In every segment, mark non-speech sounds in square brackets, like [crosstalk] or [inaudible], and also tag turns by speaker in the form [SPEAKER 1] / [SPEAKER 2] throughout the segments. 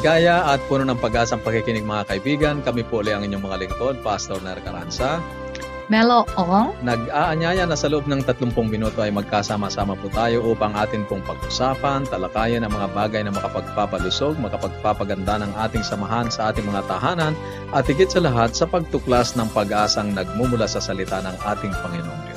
[SPEAKER 1] Maligaya at puno ng pag-asang pakikinig mga kaibigan. Kami po ulit ang inyong mga lingkod, Pastor Ner Caranza.
[SPEAKER 2] Melo Ong.
[SPEAKER 1] Nag-aanyaya na sa loob ng 30 minuto ay magkasama-sama po tayo upang atin pong pag-usapan, talakayan ang mga bagay na makapagpapalusog, makapagpapaganda ng ating samahan sa ating mga tahanan at higit sa lahat sa pagtuklas ng pag-asang nagmumula sa salita ng ating Panginoong.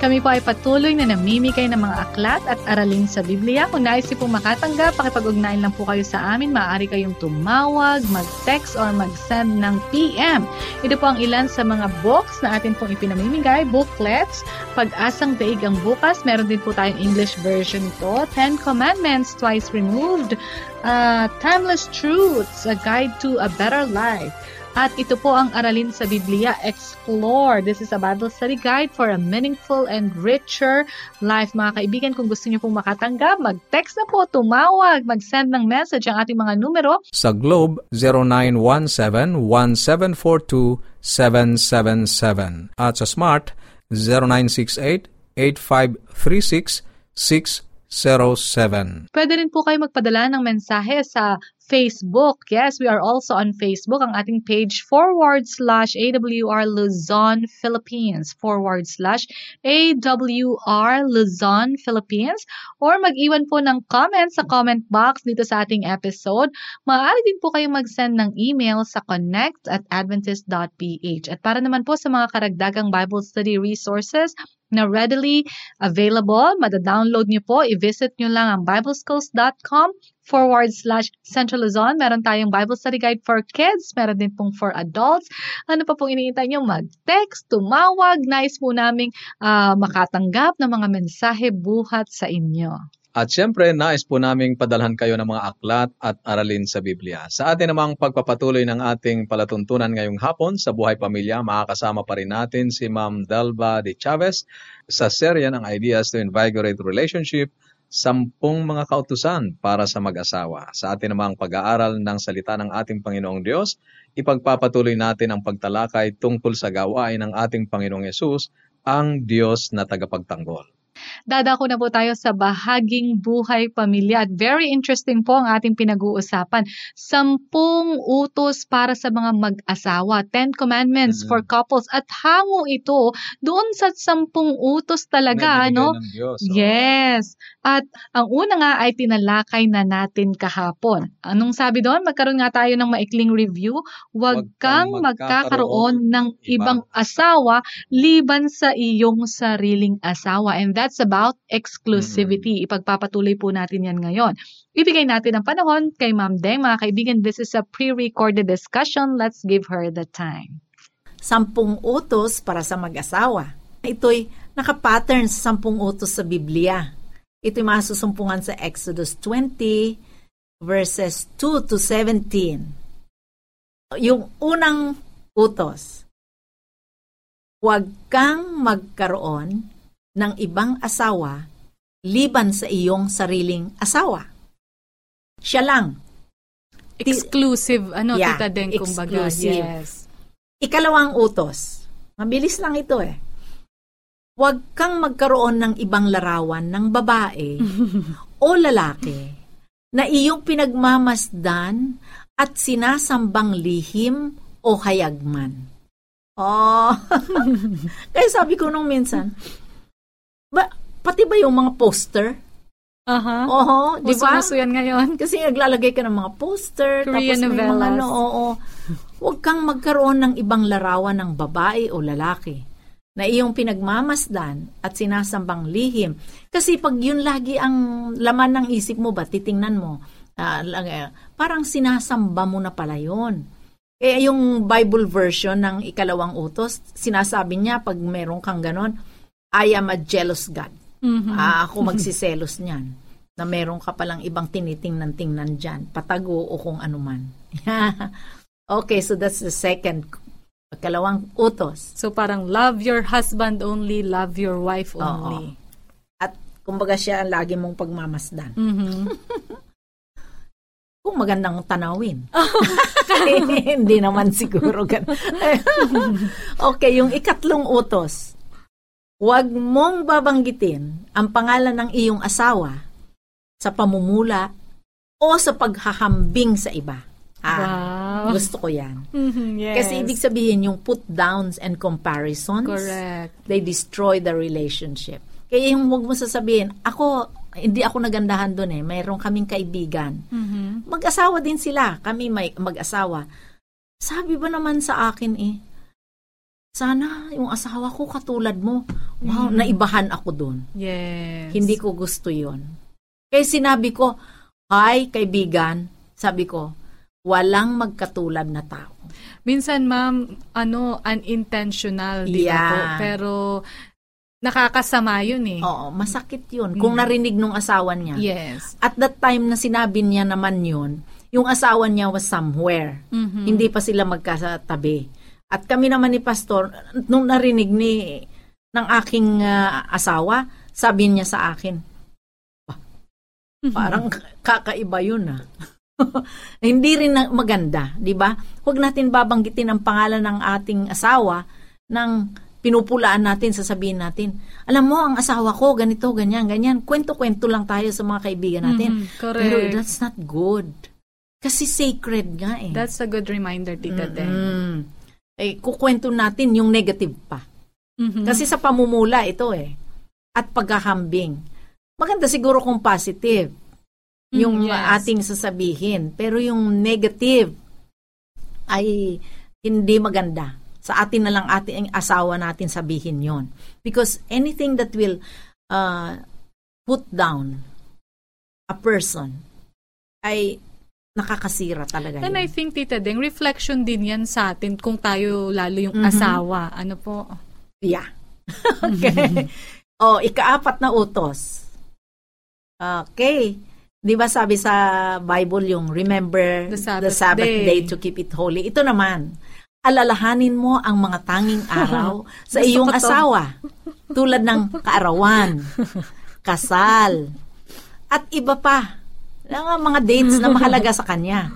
[SPEAKER 2] Kami po ay patuloy na namimigay ng mga aklat at aralin sa Biblia. Kung nais niyo po makatanggap, pakipag-ugnayan lang po kayo sa amin. Maaari kayong tumawag, mag-text, or mag-send ng PM. Ito po ang ilan sa mga books na atin pong ipinamimigay, booklets, Pag-asang Daig ang Bukas. Meron din po tayong English version ito. Ten Commandments, Twice Removed. Uh, Timeless Truths, A Guide to a Better Life. At ito po ang Aralin sa Biblia Explore. This is a Bible study guide for a meaningful and richer life. Mga kaibigan, kung gusto niyo pong makatanggap, mag-text na po, tumawag, mag-send ng message ang ating mga numero.
[SPEAKER 1] Sa Globe, 0917-1742-777. At sa Smart, 0968-8536-607.
[SPEAKER 2] Pwede rin po kayo magpadala ng mensahe sa Facebook. Yes, we are also on Facebook. Ang ating page forward slash AWR Luzon Philippines forward slash AWR Luzon Philippines or mag-iwan po ng comment sa comment box dito sa ating episode. Maaari din po kayong mag-send ng email sa connect at adventist.ph. At para naman po sa mga karagdagang Bible study resources, na readily available. Mada-download nyo po. I-visit nyo lang ang bibleschools.com forward slash Central Luzon. Meron tayong Bible Study Guide for kids. Meron din pong for adults. Ano pa pong iniintay nyo? Mag-text, tumawag. Nice po naming uh, makatanggap ng mga mensahe buhat sa inyo.
[SPEAKER 1] At syempre, nais po naming padalhan kayo ng mga aklat at aralin sa Biblia. Sa atin namang pagpapatuloy ng ating palatuntunan ngayong hapon sa Buhay Pamilya, makakasama pa rin natin si Ma'am Delva de Chavez sa serya ng Ideas to Invigorate Relationship, sampung mga kautusan para sa mag-asawa. Sa atin namang pag-aaral ng salita ng ating Panginoong Diyos, ipagpapatuloy natin ang pagtalakay tungkol sa gawain ng ating Panginoong Yesus, ang Diyos na tagapagtanggol.
[SPEAKER 2] Dadako na po tayo sa bahaging buhay pamilya at very interesting po ang ating pinag-uusapan. Sampung utos para sa mga mag-asawa, Ten Commandments mm-hmm. for couples at hango ito doon sa sampung utos talaga, ano?
[SPEAKER 1] Diyos,
[SPEAKER 2] oh. Yes. At ang una nga ay tinalakay na natin kahapon. Anong sabi doon? Magkaroon nga tayo ng maikling review. Huwag kang magkakaroon ng ibang asawa liban sa iyong sariling asawa. And that's about exclusivity. Mm-hmm. Ipagpapatuloy po natin yan ngayon. Ibigay natin ang panahon kay Ma'am Deng. Mga kaibigan, this is a pre-recorded discussion. Let's give her the time.
[SPEAKER 3] Sampung utos para sa mag-asawa. Ito'y nakapattern sa sampung utos sa Biblia Ito'y masusumpungan sa Exodus 20 verses 2 to 17. Yung unang utos, huwag kang magkaroon ng ibang asawa liban sa iyong sariling asawa. Siya lang.
[SPEAKER 2] Exclusive, ano, yeah, tita din, kumbaga.
[SPEAKER 3] Yes. Ikalawang utos. Mabilis lang ito eh huwag kang magkaroon ng ibang larawan ng babae [laughs] o lalaki na iyong pinagmamasdan at sinasambang lihim o hayagman. Oh. [laughs] Kaya sabi ko nung minsan, ba, pati ba yung mga poster?
[SPEAKER 2] Aha.
[SPEAKER 3] Uh-huh. Oo, di ba?
[SPEAKER 2] Uso yan ngayon. [laughs]
[SPEAKER 3] Kasi naglalagay ka ng mga poster,
[SPEAKER 2] Korean
[SPEAKER 3] tapos
[SPEAKER 2] may
[SPEAKER 3] mga ano, oo. Huwag kang magkaroon ng ibang larawan ng babae o lalaki na iyong pinagmamasdan at sinasambang lihim. Kasi pag yun lagi ang laman ng isip mo ba, titingnan mo, uh, parang sinasamba mo na pala yun. Eh, yung Bible version ng ikalawang utos, sinasabi niya pag meron kang ganon, I am a jealous God. Mm-hmm. Uh, ako magsiselos niyan na meron ka palang ibang tinitingnan-tingnan dyan, patago o kung anuman. [laughs] Okay, so that's the second. Kalawang utos.
[SPEAKER 2] So parang love your husband only, love your wife only.
[SPEAKER 3] At kumbaga siya ang lagi mong pagmamasdan.
[SPEAKER 2] Mhm.
[SPEAKER 3] Kung magandang tanawin. [laughs] [laughs] Hindi naman siguro. gan- okay, yung ikatlong utos. Huwag mong babanggitin ang pangalan ng iyong asawa sa pamumula o sa paghahambing sa iba. Ah,
[SPEAKER 2] Wow.
[SPEAKER 3] gusto ko yan. [laughs]
[SPEAKER 2] Mhm, yes.
[SPEAKER 3] Kasi ibig sabihin yung put downs and comparisons,
[SPEAKER 2] Correct.
[SPEAKER 3] they destroy the relationship. Kaya yung huwag mo sasabihin, ako, hindi ako nagandahan doon eh. Mayroon kaming kaibigan.
[SPEAKER 2] Mhm.
[SPEAKER 3] Mag-asawa din sila. Kami may mag-asawa. Sabi ba naman sa akin eh, sana yung asawa ko katulad mo. Wow, naibahan ako doon.
[SPEAKER 2] Yes.
[SPEAKER 3] Hindi ko gusto yon. Kaya sinabi ko, Hi, kaibigan. Sabi ko, walang magkatulad na tao.
[SPEAKER 2] Minsan, ma'am, ano, unintentional, di ba
[SPEAKER 3] Yeah.
[SPEAKER 2] po? Pero, nakakasama yun eh.
[SPEAKER 3] Oo, masakit yun. Kung narinig nung asawa niya.
[SPEAKER 2] Yes.
[SPEAKER 3] At that time na sinabi niya naman yun, yung asawa niya was somewhere.
[SPEAKER 2] Mhm.
[SPEAKER 3] Hindi pa sila magkatabi. At kami naman ni Pastor, nung narinig ni ng aking ah, asawa, sabi niya sa akin,
[SPEAKER 2] Mhm.
[SPEAKER 3] parang [laughs] kakaiba yun ah. [laughs] Hindi rin maganda, di ba? Huwag natin babanggitin ang pangalan ng ating asawa nang pinupulaan natin, sasabihin natin, alam mo, ang asawa ko, ganito, ganyan, ganyan. Kwento-kwento lang tayo sa mga kaibigan natin.
[SPEAKER 2] Mhm, correct.
[SPEAKER 3] Pero that's not good. Kasi sacred nga eh.
[SPEAKER 2] That's a good reminder, Tita Deng.
[SPEAKER 3] Mm. Eh, kukwento natin yung negative pa.
[SPEAKER 2] Mhm.
[SPEAKER 3] Kasi sa pamumula ito eh. At paghahambing. Maganda siguro kung positive yung
[SPEAKER 2] Mm, yes.
[SPEAKER 3] ating sasabihin. Pero yung negative ay hindi maganda. Sa atin na lang ating asawa natin sabihin yon Because anything that will uh, put down a person ay nakakasira talaga
[SPEAKER 2] And I
[SPEAKER 3] yun.
[SPEAKER 2] think, Tita Deng, reflection din yan sa atin kung tayo lalo yung
[SPEAKER 3] Mhm.
[SPEAKER 2] asawa. Ano po?
[SPEAKER 3] Yeah. [laughs] okay. oh, ikaapat na utos. Okay. Di ba sabi sa Bible yung remember
[SPEAKER 2] The Sabbath
[SPEAKER 3] day.
[SPEAKER 2] day.
[SPEAKER 3] to keep it holy. Ito naman, alalahanin mo ang mga tanging [laughs] araw sa iyong asawa. Tulad ng kaarawan, [laughs] kasal, at iba pa. Ang mga dates na mahalaga sa kanya.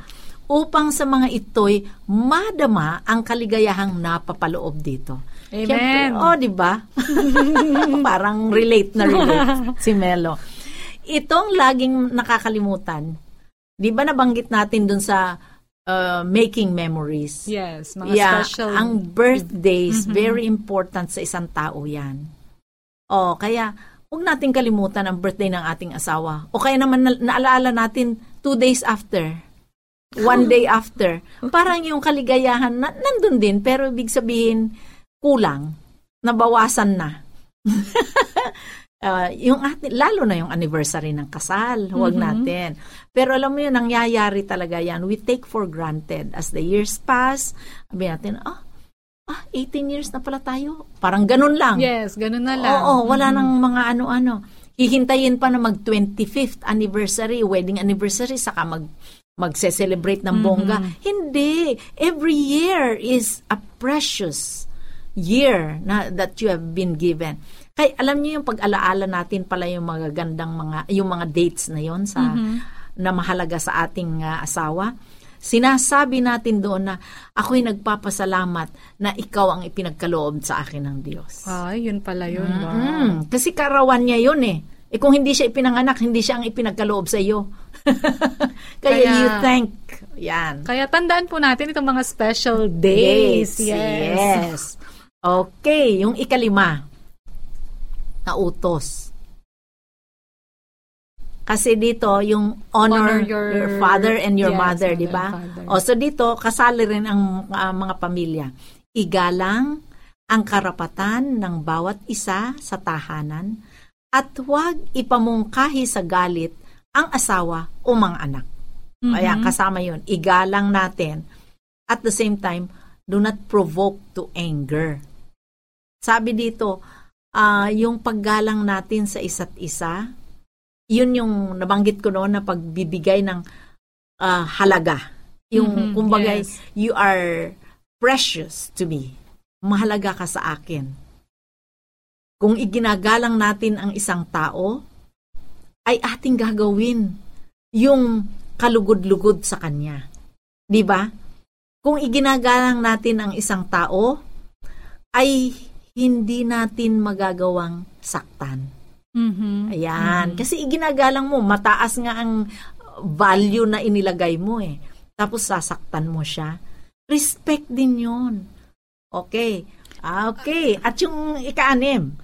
[SPEAKER 3] Upang sa mga ito'y madama ang kaligayahang napapaloob dito.
[SPEAKER 2] Amen.
[SPEAKER 3] Siyempre, oh, di ba? [laughs] Parang relate na relate si Melo. Itong laging nakakalimutan, di ba nabanggit natin dun sa uh, making memories?
[SPEAKER 2] Yes, mga
[SPEAKER 3] yeah,
[SPEAKER 2] special.
[SPEAKER 3] ang birthdays,
[SPEAKER 2] Mhm.
[SPEAKER 3] very important sa isang tao yan. Oh, kaya huwag natin kalimutan ang birthday ng ating asawa. O kaya naman na- naalaala natin two days after, one day after. Parang yung kaligayahan na, nandun din, pero ibig sabihin, kulang, nabawasan na. Uh, [laughs] yung atin, lalo na yung anniversary ng kasal, huwag
[SPEAKER 2] Mhm.
[SPEAKER 3] natin. Pero alam mo yun, nangyayari talaga yan. We take for granted. As the years pass, sabi natin, ah, ah, 18 years na pala tayo. Parang ganun lang.
[SPEAKER 2] yes, ganun na lang.
[SPEAKER 3] Oo, wala
[SPEAKER 2] Mhm.
[SPEAKER 3] nang mga ano-ano. Hihintayin pa na mag 25th anniversary, wedding anniversary, saka mag magse-celebrate ng bongga.
[SPEAKER 2] Mhm.
[SPEAKER 3] Hindi. Every year is a precious year na that you have been given. Kaya alam niyo yung pag-alaala natin pala yung mga gandang mga yung mga dates na yon sa
[SPEAKER 2] Mhm.
[SPEAKER 3] na mahalaga sa ating ah, asawa. Sinasabi natin doon na ako'y nagpapasalamat na ikaw ang ipinagkaloob sa akin ng Diyos.
[SPEAKER 2] Ay, yun pala yun. Wow.
[SPEAKER 3] Mm, kasi karawan niya yun eh. Eh kung hindi siya ipinanganak, hindi siya ang ipinagkaloob sa iyo. [laughs] Kaya,
[SPEAKER 2] Kaya-
[SPEAKER 3] you thank. Yan.
[SPEAKER 2] Kaya tandaan po natin itong mga special days.
[SPEAKER 3] Dates,
[SPEAKER 2] Yes.
[SPEAKER 3] yes. Okay, yung ikalima na utos. Kasi dito, yung honor,
[SPEAKER 2] Honor your-
[SPEAKER 3] your, father and your
[SPEAKER 2] Yes,
[SPEAKER 3] mother, di ba? O, so dito, kasali rin ang ah, mga pamilya. Igalang ang karapatan ng bawat isa sa tahanan at huwag ipamungkahi sa galit ang asawa o mga anak. Kaya
[SPEAKER 2] Mhm.
[SPEAKER 3] kasama yun. Igalang natin. At the same time, do not provoke to anger. Sabi dito, ah, yung paggalang natin sa isa't isa, yun yung nabanggit ko noon na pagbibigay ng ah, halaga. Yung,
[SPEAKER 2] Mhm,
[SPEAKER 3] kumbaga,
[SPEAKER 2] yes.
[SPEAKER 3] you are precious to me. Mahalaga ka sa akin. Kung iginagalang natin ang isang tao, ay ating gagawin yung kalugod-lugod sa kanya. 'Di ba? Kung iginagalang natin ang isang tao, ay hindi natin magagawang saktan.
[SPEAKER 2] Mhm.
[SPEAKER 3] Ayan. Kasi iginagalang mo, mataas nga ang value na inilagay mo eh. Tapos sasaktan mo siya. Respect din yun. Okay. Ah, okay. At yung ikaanim,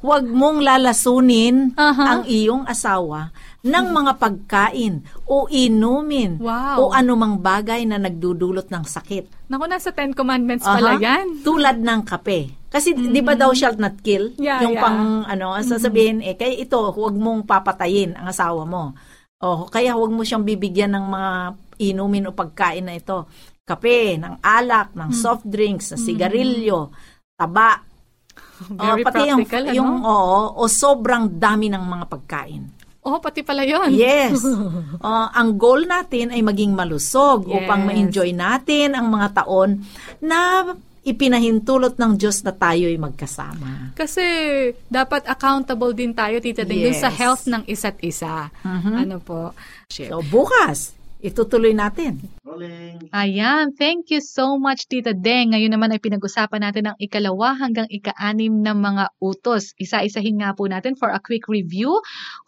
[SPEAKER 3] huwag mong lalasunin
[SPEAKER 2] Aha.
[SPEAKER 3] ang iyong asawa ng mga pagkain o inumin
[SPEAKER 2] Wow.
[SPEAKER 3] o anumang bagay na nagdudulot ng sakit.
[SPEAKER 2] Naku, nasa Ten Commandments pala
[SPEAKER 3] Aha.
[SPEAKER 2] yan.
[SPEAKER 3] Tulad ng kape. Kasi di ba daw shalt not kill?
[SPEAKER 2] Mm-hmm. Yeah,
[SPEAKER 3] yung
[SPEAKER 2] yeah.
[SPEAKER 3] pang ano, sasabihin eh kaya ito huwag mong papatayin ang asawa mo. O kaya huwag mo siyang bibigyan ng mga inumin o pagkain na ito. Kape, ng alak, ng
[SPEAKER 2] Mm.
[SPEAKER 3] soft drinks, ng sigarilyo, taba. [laughs]
[SPEAKER 2] Very
[SPEAKER 3] O, pati yung,
[SPEAKER 2] practical, ano?
[SPEAKER 3] yung oo, o sobrang dami ng mga pagkain.
[SPEAKER 2] Oh, pati pala yun.
[SPEAKER 3] Yes. Uh, [laughs] ang goal natin ay maging malusog
[SPEAKER 2] Yes.
[SPEAKER 3] upang ma-enjoy natin ang mga taon na ipinahintulot ng Diyos na tayo'y magkasama.
[SPEAKER 2] Kasi dapat accountable din tayo, Tita Ding, dun sa
[SPEAKER 3] Yes.
[SPEAKER 2] health ng isa't isa. Ano po?
[SPEAKER 3] So bukas, itutuloy natin.
[SPEAKER 2] Ayan, thank you so much, Tita Deng. Ngayon naman ay pinag-usapan natin ang ikalawa hanggang ika-anim ng mga utos. Isa-isahin nga po natin for a quick review.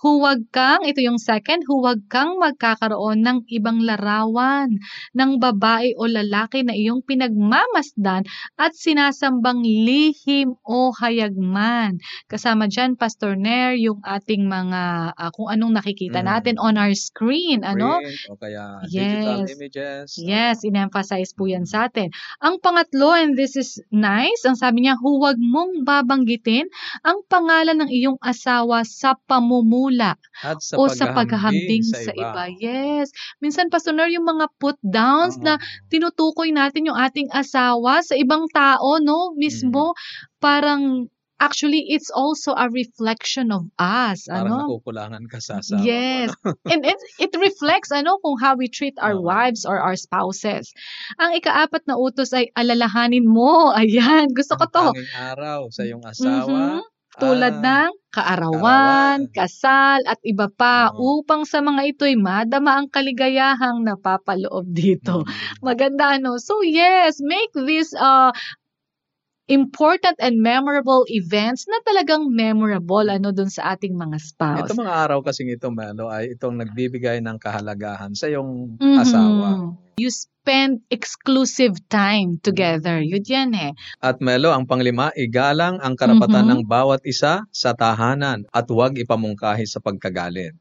[SPEAKER 2] Huwag kang, ito yung second, huwag kang magkakaroon ng ibang larawan ng babae o lalaki na iyong pinagmamasdan at sinasambang lihim o hayagman. Kasama dyan, Pastor Nair, yung ating mga, ah, kung anong nakikita
[SPEAKER 1] Mm.
[SPEAKER 2] natin on our screen. Ano?
[SPEAKER 1] Print o kaya digital
[SPEAKER 2] Yes.
[SPEAKER 1] images.
[SPEAKER 2] Yes, in-emphasize po yan sa atin. Ang pangatlo, and this is nice, ang sabi niya, huwag mong babanggitin ang pangalan ng iyong asawa sa pamumula
[SPEAKER 1] At sa
[SPEAKER 2] o sa paghahambing sa, iba. Yes. Minsan, Pastor yung mga put-downs
[SPEAKER 1] Oo.
[SPEAKER 2] na tinutukoy natin yung ating asawa sa ibang tao, no? Mismo, parang actually it's also a reflection of us.
[SPEAKER 1] Parang
[SPEAKER 2] ano?
[SPEAKER 1] nakukulangan ka sa asawa
[SPEAKER 2] Yes.
[SPEAKER 1] ano? [laughs]
[SPEAKER 2] And it, it reflects ano kung how we treat our
[SPEAKER 1] Oo.
[SPEAKER 2] wives or our spouses. Ang ikaapat na utos ay alalahanin mo. [laughs] Ayan, gusto ko to.
[SPEAKER 1] araw sa iyong asawa.
[SPEAKER 2] Mhm. Tulad
[SPEAKER 1] ah,
[SPEAKER 2] ng kaarawan,
[SPEAKER 1] kaarawan.
[SPEAKER 2] kasal, at iba pa
[SPEAKER 1] Oo.
[SPEAKER 2] upang sa mga ito'y madama ang kaligayahang napapaloob dito.
[SPEAKER 1] mm,
[SPEAKER 2] Maganda ano. So yes, make this uh important and memorable events na talagang memorable ano dun sa ating mga spouse.
[SPEAKER 1] Ito mga araw kasing ito, Melo, ay itong nagbibigay ng kahalagahan sa iyong
[SPEAKER 2] Mhm.
[SPEAKER 1] asawa.
[SPEAKER 2] You spend exclusive time together. Yun yan eh.
[SPEAKER 1] At Melo, ang panglima, igalang ang karapatan
[SPEAKER 2] Mhm.
[SPEAKER 1] ng bawat isa sa tahanan at huwag ipamungkahi sa pagkagalit.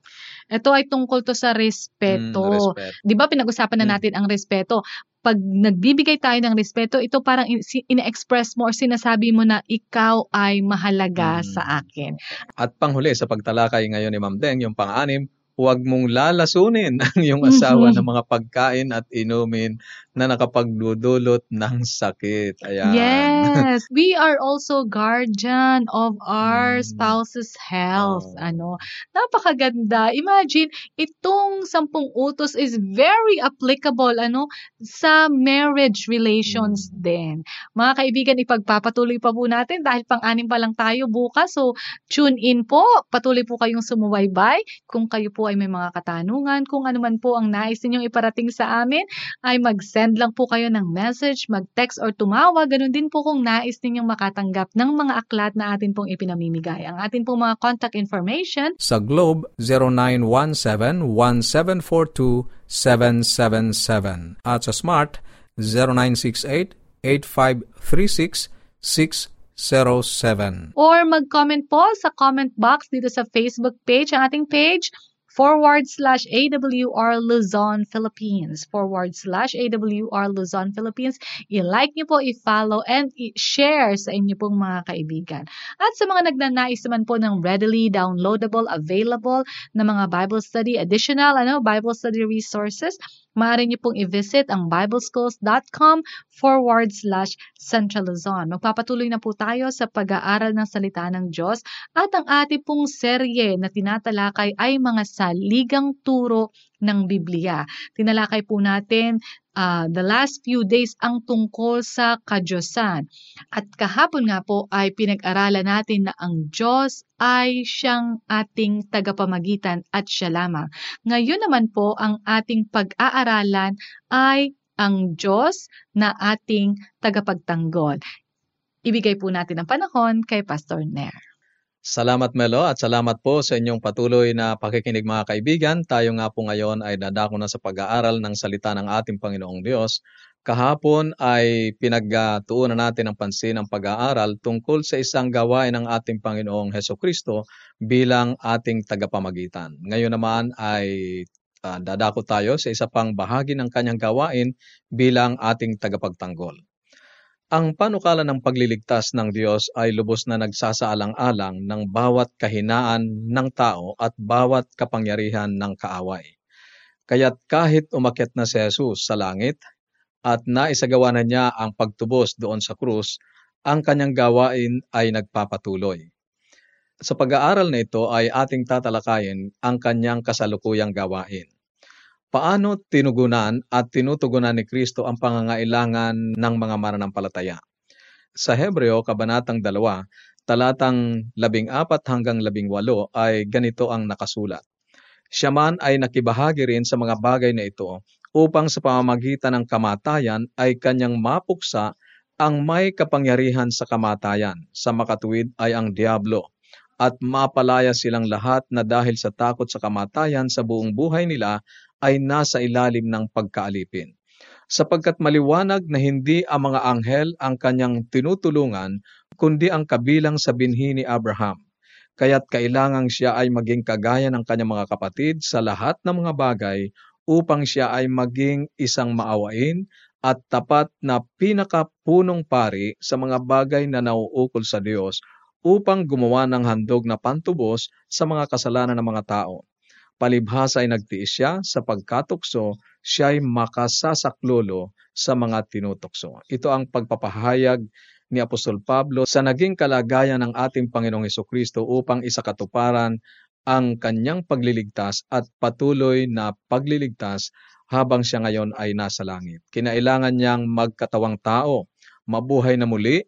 [SPEAKER 2] Ito ay tungkol to sa respeto.
[SPEAKER 1] Mm, respeto.
[SPEAKER 2] Di ba pinag-usapan na
[SPEAKER 1] Mm.
[SPEAKER 2] natin ang respeto? Pag nagbibigay tayo ng respeto, ito parang in- si- ine-express mo or sinasabi mo na ikaw ay mahalaga
[SPEAKER 1] Mm.
[SPEAKER 2] sa akin.
[SPEAKER 1] At panghuli sa pagtalakay ngayon ni Ma'am Deng, yung pang-anim, huwag mong lalasunin [laughs] ang iyong asawa
[SPEAKER 2] Mhm.
[SPEAKER 1] ng mga pagkain at inumin na nakapagdudulot ng sakit. Ayan.
[SPEAKER 2] Yes, [laughs] we are also guardian of our
[SPEAKER 1] Mm.
[SPEAKER 2] spouse's health.
[SPEAKER 1] Oh.
[SPEAKER 2] Ano, napakaganda. Imagine, itong sampung utos is very applicable ano sa marriage relations
[SPEAKER 1] Mm.
[SPEAKER 2] din. Mga kaibigan, ipagpapatuloy pa po natin dahil pang-anim pa lang tayo bukas. So, tune in po. Patuloy po kayong sumubaybay. Kung kayo po ay may mga katanungan, kung ano man po ang nais ninyong iparating sa amin, ay mag-send lang po kayo ng message, mag-text or tumawag. Ganun din po kung nais ninyong makatanggap ng mga aklat na atin pong ipinamimigay. Ang atin pong mga contact information,
[SPEAKER 4] Sa Globe 0917-1742-777 at sa Smart 0968-8536-607.
[SPEAKER 2] or mag-comment po sa comment box dito sa Facebook page, ang ating page, forward slash AWR Luzon, Philippines. Forward slash AWR Luzon, Philippines. I-like niyo po, i-follow, and i-share sa inyo pong mga kaibigan. At sa mga nagnanais naman po ng readily downloadable, available na mga Bible study, additional ano, Bible study resources, maaari niyo pong i-visit ang bibleschools.com forward slash Central Luzon. Magpapatuloy na po tayo sa pag-aaral ng salita ng Diyos at ang ating pong serye na tinatalakay ay mga saligang turo ng Biblia. Tinalakay po natin uh, the last few days ang tungkol sa kadyosan. At kahapon nga po ay pinag-aralan natin na ang Diyos ay siyang ating tagapamagitan at siya lamang. Ngayon naman po ang ating pag-aaralan ay ang Diyos na ating tagapagtanggol. Ibigay po natin ang panahon kay Pastor Nair.
[SPEAKER 1] Salamat Melo at salamat po sa inyong patuloy na pakikinig mga kaibigan. Tayo nga po ngayon ay dadako na sa pag-aaral ng salita ng ating Panginoong Diyos. Kahapon ay pinagtuunan natin ang pansin ng pag-aaral tungkol sa isang gawain ng ating Panginoong Heso Kristo bilang ating tagapamagitan. Ngayon naman ay uh, dadako tayo sa isa pang bahagi ng kanyang gawain bilang ating tagapagtanggol. Ang panukala ng pagliligtas ng Diyos ay lubos na nagsasaalang-alang ng bawat kahinaan ng tao at bawat kapangyarihan ng kaaway. Kaya't kahit umakyat na si Jesus sa langit at naisagawa na niya ang pagtubos doon sa krus, ang kanyang gawain ay nagpapatuloy. Sa pag-aaral na ito ay ating tatalakayin ang kanyang kasalukuyang gawain. Paano tinugunan at tinutugunan ni Kristo ang pangangailangan ng mga mananampalataya? Sa Hebreo, Kabanatang 2, talatang 14 hanggang 18 ay ganito ang nakasulat. Siya man ay nakibahagi rin sa mga bagay na ito upang sa pamamagitan ng kamatayan ay kanyang mapuksa ang may kapangyarihan sa kamatayan. Sa makatuwid ay ang Diablo at mapalaya silang lahat na dahil sa takot sa kamatayan sa buong buhay nila ay nasa ilalim ng pagkaalipin. Sapagkat maliwanag na hindi ang mga anghel ang kanyang tinutulungan, kundi ang kabilang sa binhi ni Abraham. Kaya't kailangang siya ay maging kagaya ng kanyang mga kapatid sa lahat ng mga bagay upang siya ay maging isang maawain at tapat na pinakapunong pari sa mga bagay na nauukol sa Diyos upang gumawa ng handog na pantubos sa mga kasalanan ng mga tao. Palibhasa ay nagtiis siya sa pagkatukso, siya ay makasasaklolo sa mga tinutokso. Ito ang pagpapahayag ni Apostol Pablo sa naging kalagayan ng ating Panginoong Heso Kristo upang isakatuparan ang kanyang pagliligtas at patuloy na pagliligtas habang siya ngayon ay nasa langit. Kinailangan niyang magkatawang tao, mabuhay na muli,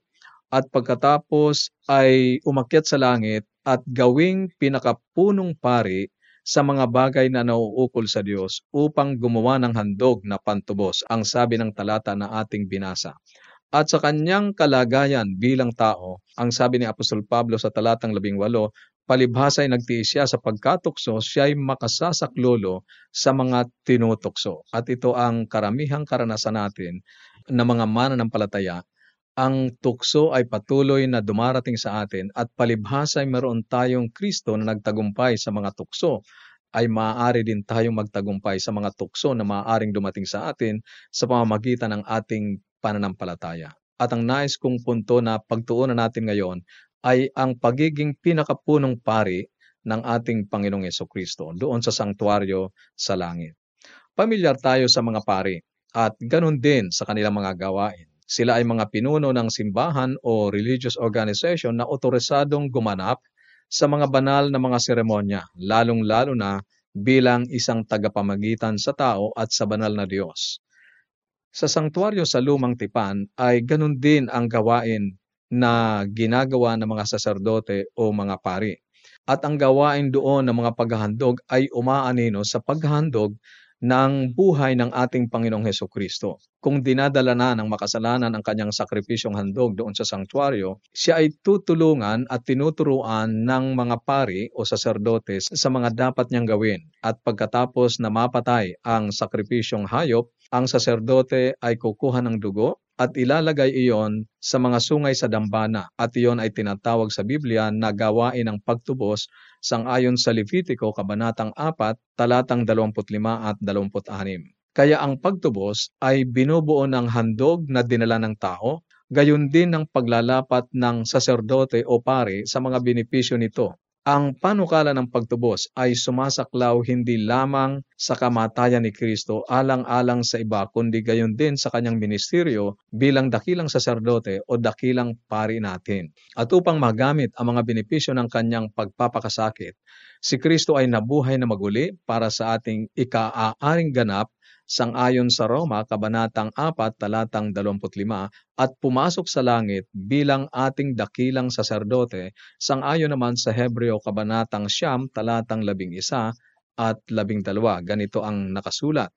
[SPEAKER 1] at pagkatapos ay umakyat sa langit at gawing pinakapunong pari sa mga bagay na nauukol sa Diyos upang gumawa ng handog na pantubos, ang sabi ng talata na ating binasa. At sa kanyang kalagayan bilang tao, ang sabi ni Apostol Pablo sa talatang 18, palibhasa ay nagtiis siya sa pagkatukso, siya ay makasasaklolo sa mga tinutukso. At ito ang karamihang karanasan natin na mga mananampalataya ang tukso ay patuloy na dumarating sa atin at palibhasa ay meron tayong Kristo na nagtagumpay sa mga tukso ay maaari din tayong magtagumpay sa mga tukso na maaaring dumating sa atin sa pamamagitan ng ating pananampalataya. At ang nais kong punto na pagtuunan natin ngayon ay ang pagiging pinakapunong pari ng ating Panginoong Yeso Kristo doon sa sanktuaryo sa langit. Pamilyar tayo sa mga pari at ganun din sa kanilang mga gawain. Sila ay mga pinuno ng simbahan o religious organization na otorisadong gumanap sa mga banal na mga seremonya, lalong-lalo na bilang isang tagapamagitan sa tao at sa banal na Diyos. Sa sangtuaryo sa Lumang Tipan ay ganun din ang gawain na ginagawa ng mga saserdote o mga pari. At ang gawain doon ng mga paghahandog ay umaanino sa paghahandog ng buhay ng ating Panginoong Heso Kristo. Kung dinadala na ng makasalanan ang kanyang sakripisyong handog doon sa sanktuaryo, siya ay tutulungan at tinuturuan ng mga pari o saserdotes sa mga dapat niyang gawin. At pagkatapos na mapatay ang sakripisyong hayop, ang saserdote ay kukuha ng dugo at ilalagay iyon sa mga sungay sa dambana at iyon ay tinatawag sa Biblia na gawain ng pagtubos sangayon sa Levitico Kabanatang 4, talatang 25 at 26. Kaya ang pagtubos ay binubuo ng handog na dinala ng tao, gayon din ng paglalapat ng saserdote o pare sa mga benepisyo nito Ang panukala ng pagtubos ay sumasaklaw hindi lamang sa kamatayan ni Kristo alang-alang sa iba kundi gayon din sa kanyang ministeryo bilang dakilang saserdote o dakilang pari natin. At upang magamit ang mga benepisyo ng kanyang pagpapakasakit, si Kristo ay nabuhay na maguli para sa ating ikaaaring ganap sangayon sa Roma, Kabanatang 4, talatang 25, at pumasok sa langit bilang ating dakilang saserdote, sangayon naman sa Hebreo, Kabanatang Siyam, talatang 11 at 12. Ganito ang nakasulat.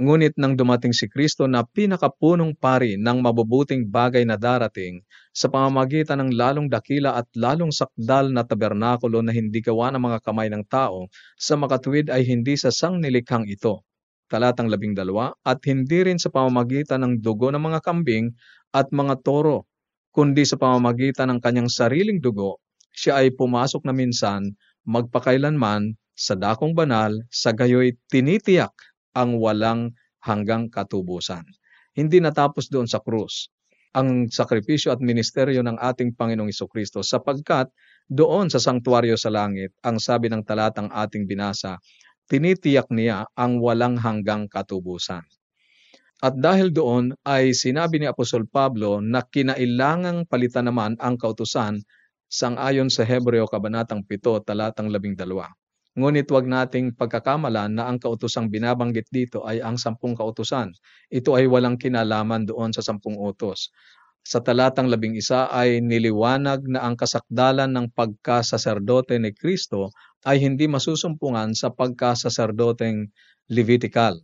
[SPEAKER 1] Ngunit nang dumating si Kristo na pinakapunong pari ng mabubuting bagay na darating sa pamamagitan ng lalong dakila at lalong sakdal na tabernakulo na hindi gawa ng mga kamay ng tao, sa makatuwid ay hindi sa sangnilikhang ito talatang labing dalawa, at hindi rin sa pamamagitan ng dugo ng mga kambing at mga toro, kundi sa pamamagitan ng kanyang sariling dugo, siya ay pumasok na minsan, magpakailanman, sa dakong banal, sa gayoy tinitiyak ang walang hanggang katubusan. Hindi natapos doon sa krus ang sakripisyo at ministeryo ng ating Panginoong Kristo sapagkat doon sa sangtuaryo sa langit, ang sabi ng talatang ating binasa, tinitiyak niya ang walang hanggang katubusan. At dahil doon ay sinabi ni Apostol Pablo na kinailangang palitan naman ang kautusan sang-ayon sa Hebreo Kabanatang 7, talatang 12. Ngunit wag nating pagkakamalan na ang kautusang binabanggit dito ay ang sampung kautusan. Ito ay walang kinalaman doon sa sampung utos. Sa talatang labing isa ay niliwanag na ang kasakdalan ng pagkasaserdote ni Kristo ay hindi masusumpungan sa pagkasaserdoteng Levitical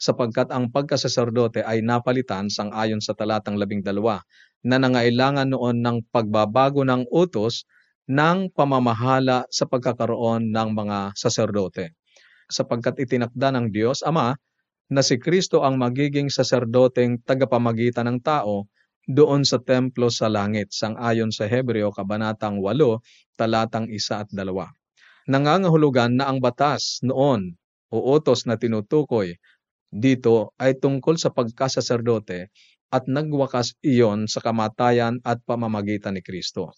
[SPEAKER 1] sapagkat ang pagkasaserdote ay napalitan sang ayon sa talatang labing dalawa na nangailangan noon ng pagbabago ng utos ng pamamahala sa pagkakaroon ng mga saserdote. Sapagkat itinakda ng Diyos Ama na si Kristo ang magiging saserdoteng tagapamagitan ng tao doon sa templo sa langit sang ayon sa Hebreo Kabanatang 8, talatang 1 at 2 nangangahulugan na ang batas noon o utos na tinutukoy dito ay tungkol sa pagkasaserdote at nagwakas iyon sa kamatayan at pamamagitan ni Kristo.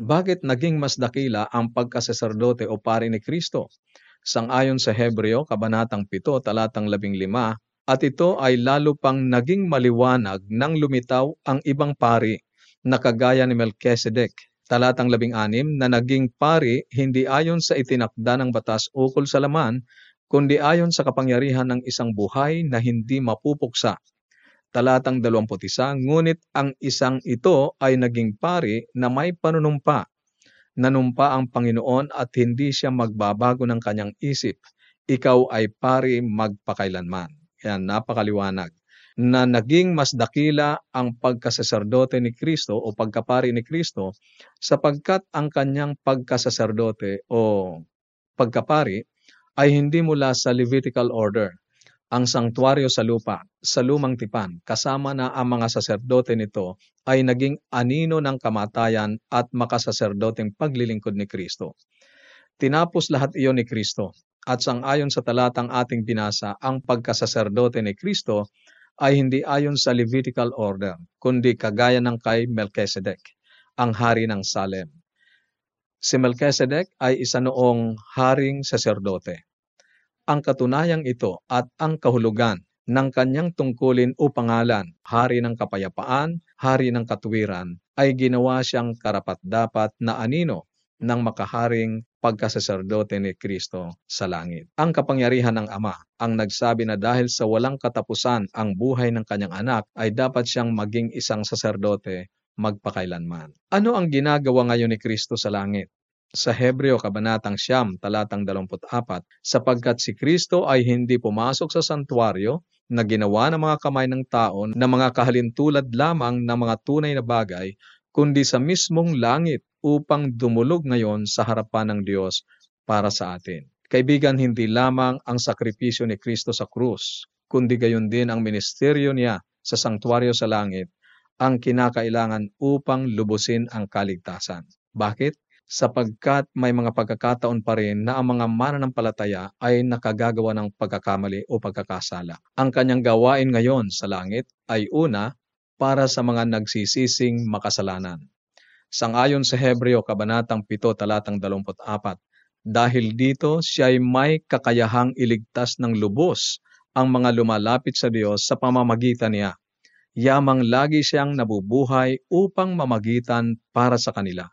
[SPEAKER 1] Bakit naging mas dakila ang pagkasaserdote o pari ni Kristo? Sangayon sa Hebreo, Kabanatang 7, talatang 15, at ito ay lalo pang naging maliwanag nang lumitaw ang ibang pari na kagaya ni Melchizedek talatang labing anim na naging pari hindi ayon sa itinakda ng batas ukol sa laman, kundi ayon sa kapangyarihan ng isang buhay na hindi mapupuksa. Talatang 21, ngunit ang isang ito ay naging pari na may panunumpa. Nanumpa ang Panginoon at hindi siya magbabago ng kanyang isip. Ikaw ay pari magpakailanman. Yan, napakaliwanag na naging mas dakila ang pagkasaserdote ni Kristo o pagkapari ni Kristo sapagkat ang kanyang pagkasaserdote o pagkapari ay hindi mula sa Levitical order. Ang sangtuaryo sa lupa, sa lumang tipan, kasama na ang mga saserdote nito ay naging anino ng kamatayan at makasaserdoteng paglilingkod ni Kristo. Tinapos lahat iyon ni Kristo at sangayon sa talatang ating binasa, ang pagkasaserdote ni Kristo ay hindi ayon sa Levitical order, kundi kagaya ng kay Melchizedek, ang hari ng Salem. Si Melchizedek ay isa noong haring saserdote. Ang katunayang ito at ang kahulugan ng kanyang tungkulin o pangalan, hari ng kapayapaan, hari ng katuwiran, ay ginawa siyang karapat-dapat na anino ng makaharing pagkasaserdote ni Kristo sa langit. Ang kapangyarihan ng Ama ang nagsabi na dahil sa walang katapusan ang buhay ng kanyang anak ay dapat siyang maging isang saserdote magpakailanman. Ano ang ginagawa ngayon ni Kristo sa langit? Sa Hebreo Kabanatang Siyam, talatang 24, sapagkat si Kristo ay hindi pumasok sa santuaryo na ginawa ng mga kamay ng tao na mga kahalintulad lamang ng mga tunay na bagay, kundi sa mismong langit upang dumulog ngayon sa harapan ng Diyos para sa atin. Kaibigan, hindi lamang ang sakripisyo ni Kristo sa krus, kundi gayon din ang ministeryo niya sa sangtuaryo sa langit ang kinakailangan upang lubusin ang kaligtasan. Bakit? Sapagkat may mga pagkakataon pa rin na ang mga mananampalataya ay nakagagawa ng pagkakamali o pagkakasala. Ang kanyang gawain ngayon sa langit ay una para sa mga nagsisising makasalanan. Sangayon sa Hebreo, Kabanatang 7, talatang 24, dahil dito siya ay may kakayahang iligtas ng lubos ang mga lumalapit sa Diyos sa pamamagitan niya. Yamang lagi siyang nabubuhay upang mamagitan para sa kanila.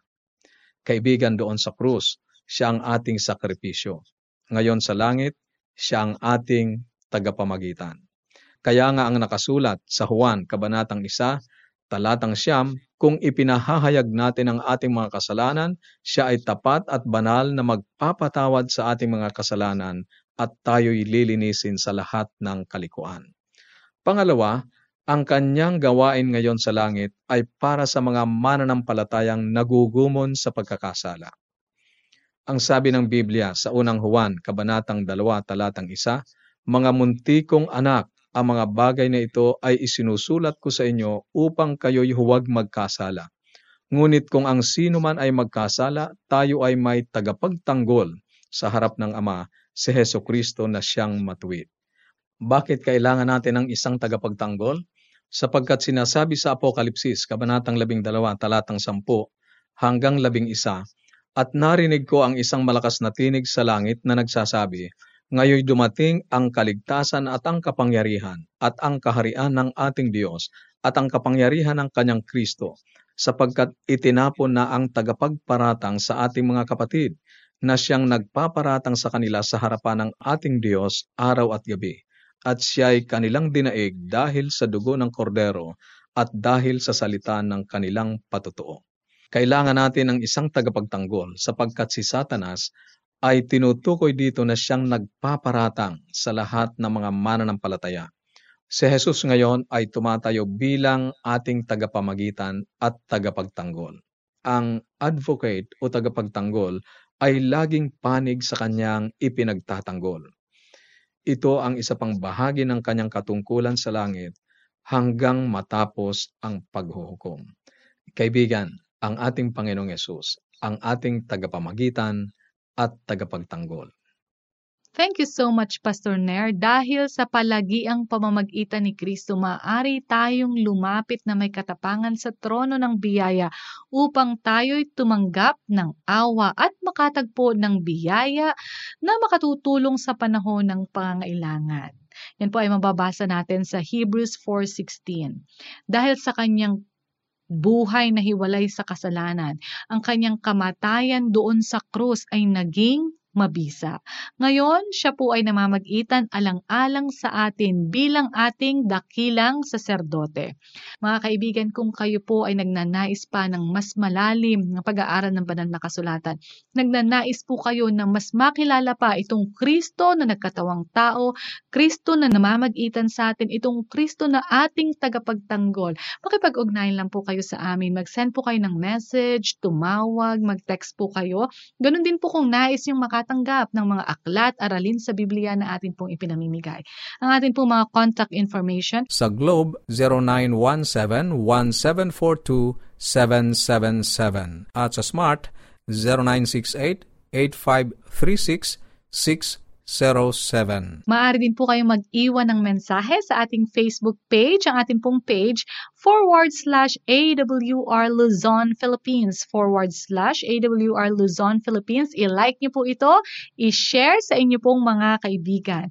[SPEAKER 1] Kaibigan doon sa krus, siya ang ating sakripisyo. Ngayon sa langit, siya ang ating tagapamagitan. Kaya nga ang nakasulat sa Juan, Kabanatang 1, talatang siyam, kung ipinahahayag natin ang ating mga kasalanan, siya ay tapat at banal na magpapatawad sa ating mga kasalanan at tayo'y lilinisin sa lahat ng kalikuan. Pangalawa, ang kanyang gawain ngayon sa langit ay para sa mga mananampalatayang nagugumon sa pagkakasala. Ang sabi ng Biblia sa unang Juan, Kabanatang 2, talatang 1, Mga muntikong anak, ang mga bagay na ito ay isinusulat ko sa inyo upang kayo'y huwag magkasala. Ngunit kung ang sino man ay magkasala, tayo ay may tagapagtanggol sa harap ng Ama, si Heso Kristo na siyang matuwid. Bakit kailangan natin ng isang tagapagtanggol? Sapagkat sinasabi sa Apokalipsis, Kabanatang 12, talatang 10 hanggang 11, at narinig ko ang isang malakas na tinig sa langit na nagsasabi, Ngayoy dumating ang kaligtasan at ang kapangyarihan at ang kaharian ng ating Diyos at ang kapangyarihan ng kanyang Kristo, sapagkat itinapon na ang tagapagparatang sa ating mga kapatid na siyang nagpaparatang sa kanila sa harapan ng ating Diyos araw at gabi. At siya ay kanilang dinaig dahil sa dugo ng kordero at dahil sa salita ng kanilang patutuo. Kailangan natin ng isang tagapagtanggol sapagkat si Satanas ay tinutukoy dito na siyang nagpaparatang sa lahat ng mga mananampalataya. Si Jesus ngayon ay tumatayo bilang ating tagapamagitan at tagapagtanggol. Ang advocate o tagapagtanggol ay laging panig sa kanyang ipinagtatanggol. Ito ang isa pang bahagi ng kanyang katungkulan sa langit hanggang matapos ang paghuhukom. Kaibigan, ang ating Panginoong Yesus, ang ating tagapamagitan at tagapagtanggol.
[SPEAKER 2] Thank you so much, Pastor Nair. Dahil sa palagiang pamamagitan ni Kristo, maaari tayong lumapit na may katapangan sa trono ng biyaya upang tayo'y tumanggap ng awa at makatagpo ng biyaya na makatutulong sa panahon ng pangangailangan. Yan po ay mababasa natin sa Hebrews 4.16. Dahil sa kanyang buhay na hiwalay sa kasalanan. Ang kanyang kamatayan doon sa krus ay naging mabisa. Ngayon, siya po ay namamagitan alang-alang sa atin bilang ating dakilang saserdote. Mga kaibigan, kung kayo po ay nagnanais pa ng mas malalim na pag-aaral ng banal na kasulatan, nagnanais po kayo na mas makilala pa itong Kristo na nagkatawang tao, Kristo na namamagitan sa atin, itong Kristo na ating tagapagtanggol, makipag-ugnayan lang po kayo sa amin. Mag-send po kayo ng message, tumawag, mag-text po kayo. Ganon din po kung nais yung makatanggol makatanggap ng mga aklat, aralin sa Biblia na atin pong ipinamimigay. Ang atin pong mga contact information.
[SPEAKER 4] Sa Globe, 0917-1742-777. At sa Smart, 0968-8536-607.
[SPEAKER 2] Maaari din po kayong mag-iwan ng mensahe sa ating Facebook page, ang ating pong page, forward slash AWR Luzon, Philippines, forward slash AWR Luzon, Philippines. I-like niyo po ito, i-share sa inyo pong mga kaibigan.